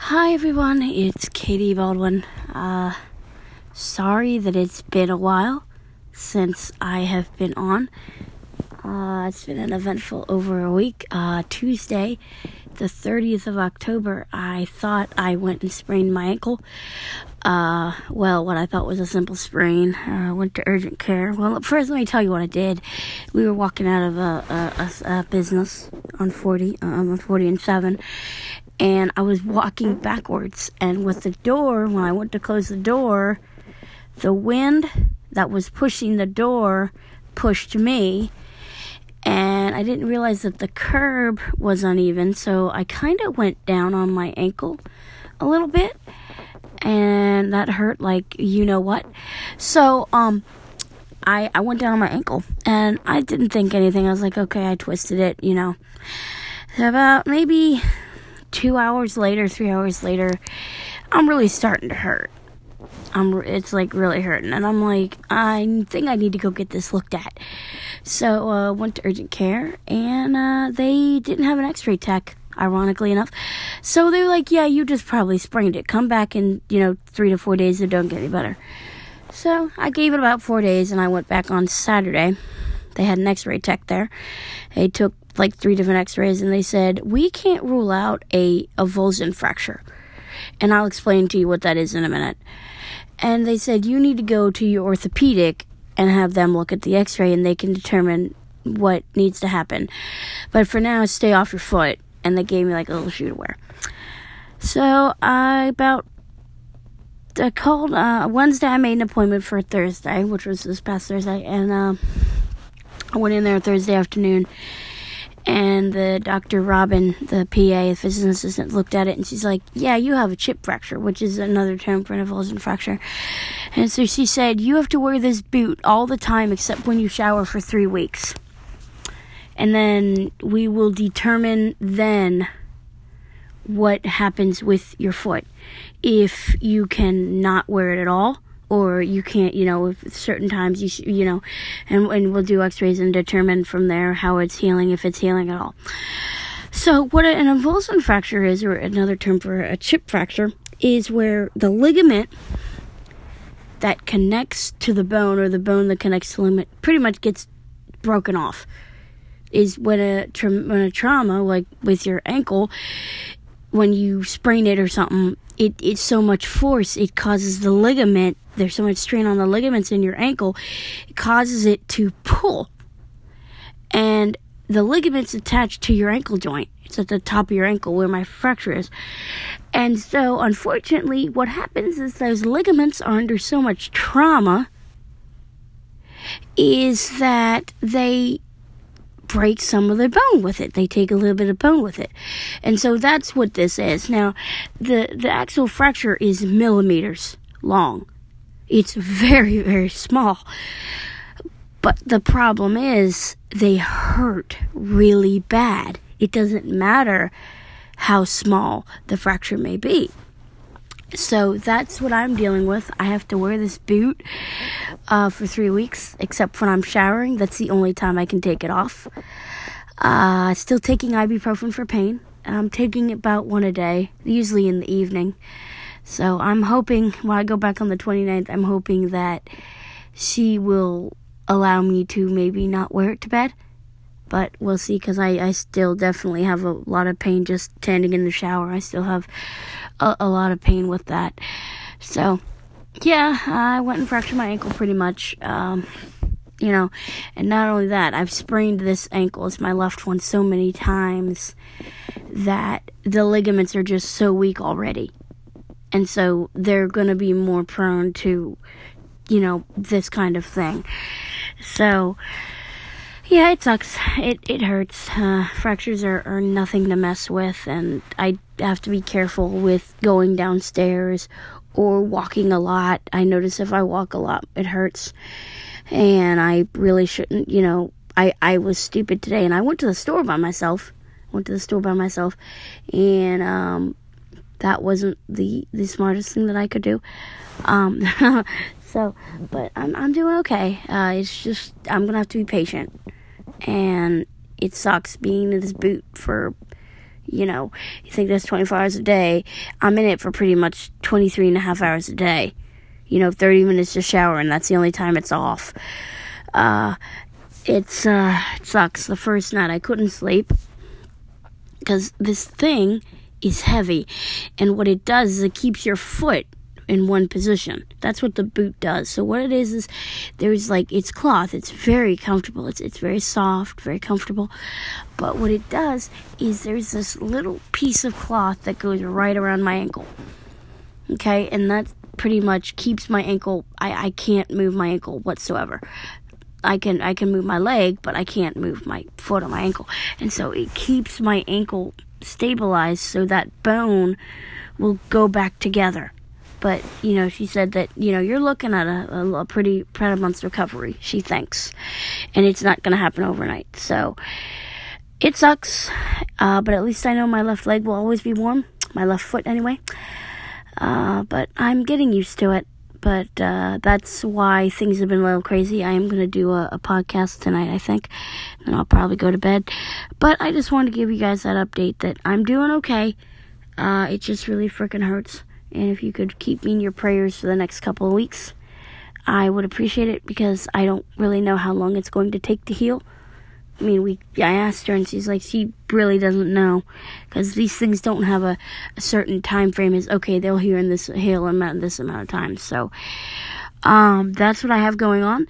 Hi everyone, it's Katie Baldwin. Uh, sorry that it's been a while since I have been on. Uh, it's been an eventful over a week. Uh, Tuesday, the 30th of October, I thought I went and sprained my ankle. Uh, well, what I thought was a simple sprain. I uh, went to urgent care. Well, first, let me tell you what I did. We were walking out of a, a, a, a business on 40, um, on 40 and 7, and I was walking backwards. And with the door, when I went to close the door, the wind that was pushing the door pushed me. And I didn't realize that the curb was uneven, so I kind of went down on my ankle a little bit, and that hurt like you know what. So, um, I I went down on my ankle, and I didn't think anything. I was like, okay, I twisted it, you know. About maybe two hours later, three hours later, I'm really starting to hurt. I'm, it's like really hurting, and I'm like, I think I need to go get this looked at. So uh, went to urgent care, and uh, they didn't have an X-ray tech. Ironically enough, so they were like, "Yeah, you just probably sprained it. Come back in, you know, three to four days. It don't get any better." So I gave it about four days, and I went back on Saturday. They had an X-ray tech there. They took like three different x-rays and they said we can't rule out a avulsion fracture. And i'll explain to you what that is in a minute. And they said you need to go to your orthopedic and have them look at the x-ray and they can determine what needs to happen. But for now stay off your foot. And they gave me like a little shoe to wear. So i about I called uh, Wednesday. I made an appointment for Thursday, which was this past Thursday, and uh, I went in there Thursday afternoon and the Dr. Robin, the PA, the physician assistant, looked at it and she's like, Yeah, you have a chip fracture, which is another term for an avulsion fracture. And so she said, You have to wear this boot all the time except when you shower for three weeks. And then we will determine then what happens with your foot. If you can not wear it at all, or you can't, you know, if certain times you, sh- you know, and, and we'll do x-rays and determine from there how it's healing, if it's healing at all. So what an avulsion fracture is, or another term for a chip fracture, is where the ligament that connects to the bone or the bone that connects to the ligament pretty much gets broken off. Is when a, tra- when a trauma, like with your ankle, when you sprain it or something, it, it's so much force, it causes the ligament, there's so much strain on the ligaments in your ankle, it causes it to pull. And the ligament's attached to your ankle joint. It's at the top of your ankle where my fracture is. And so, unfortunately, what happens is those ligaments are under so much trauma is that they break some of the bone with it. They take a little bit of bone with it. And so that's what this is. Now, the, the actual fracture is millimeters long. It's very, very small. But the problem is they hurt really bad. It doesn't matter how small the fracture may be. So that's what I'm dealing with. I have to wear this boot uh, for three weeks, except when I'm showering. That's the only time I can take it off. Uh, still taking ibuprofen for pain. And I'm taking about one a day, usually in the evening. So I'm hoping when I go back on the 29th, I'm hoping that she will allow me to maybe not wear it to bed. But we'll see because I, I still definitely have a lot of pain just standing in the shower. I still have a, a lot of pain with that. So, yeah, I went and fractured my ankle pretty much. Um, you know, and not only that, I've sprained this ankle, it's my left one, so many times that the ligaments are just so weak already. And so they're going to be more prone to, you know, this kind of thing. So, yeah, it sucks. It it hurts. Uh, fractures are, are nothing to mess with, and I have to be careful with going downstairs or walking a lot. I notice if I walk a lot, it hurts, and I really shouldn't. You know, I I was stupid today, and I went to the store by myself. Went to the store by myself, and um, that wasn't the the smartest thing that I could do. Um, so, but I'm I'm doing okay. Uh, it's just I'm gonna have to be patient and it sucks being in this boot for You know, you think that's 24 hours a day. I'm in it for pretty much 23 and a half hours a day. You know, 30 minutes to shower, and that's the only time it's off. Uh, it's, uh, it sucks. The first night I couldn't sleep because this thing is heavy, and what it does is it keeps your foot in one position. That's what the boot does. So what it is is there's like it's cloth. It's very comfortable. It's it's very soft, very comfortable. But what it does is there's this little piece of cloth that goes right around my ankle. Okay, and that pretty much keeps my ankle I, I can't move my ankle whatsoever. I can I can move my leg, but I can't move my foot or my ankle. And so it keeps my ankle stabilized so that bone will go back together. But, you know, she said that, you know, you're looking at a, a, a pretty, pretty month's recovery, she thinks. And it's not going to happen overnight. So, it sucks. Uh, but at least I know my left leg will always be warm. My left foot, anyway. Uh, but I'm getting used to it. But uh, that's why things have been a little crazy. I am going to do a, a, podcast tonight, I think. And I'll probably go to bed. But I just wanted to give you guys that update that I'm doing okay. Uh, it just really freaking hurts. And if you could keep me in your prayers for the next couple of weeks, I would appreciate it because I don't really know how long it's going to take to heal. I mean, we I asked her and she's like she really doesn't know because these things don't have a, a certain time frame. Is okay, they'll hear in this heal amount this amount of time. So, um, that's what I have going on.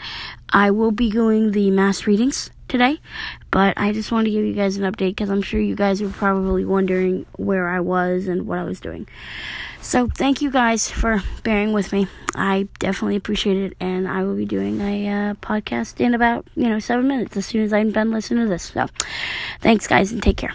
I will be doing the mass readings today, but I just wanted to give you guys an update because I'm sure you guys are probably wondering where I was and what I was doing. So, thank you guys for bearing with me. I definitely appreciate it, and I will be doing a uh, podcast in about, you know, seven minutes as soon as I'm done listening to this. So, thanks, guys, and take care.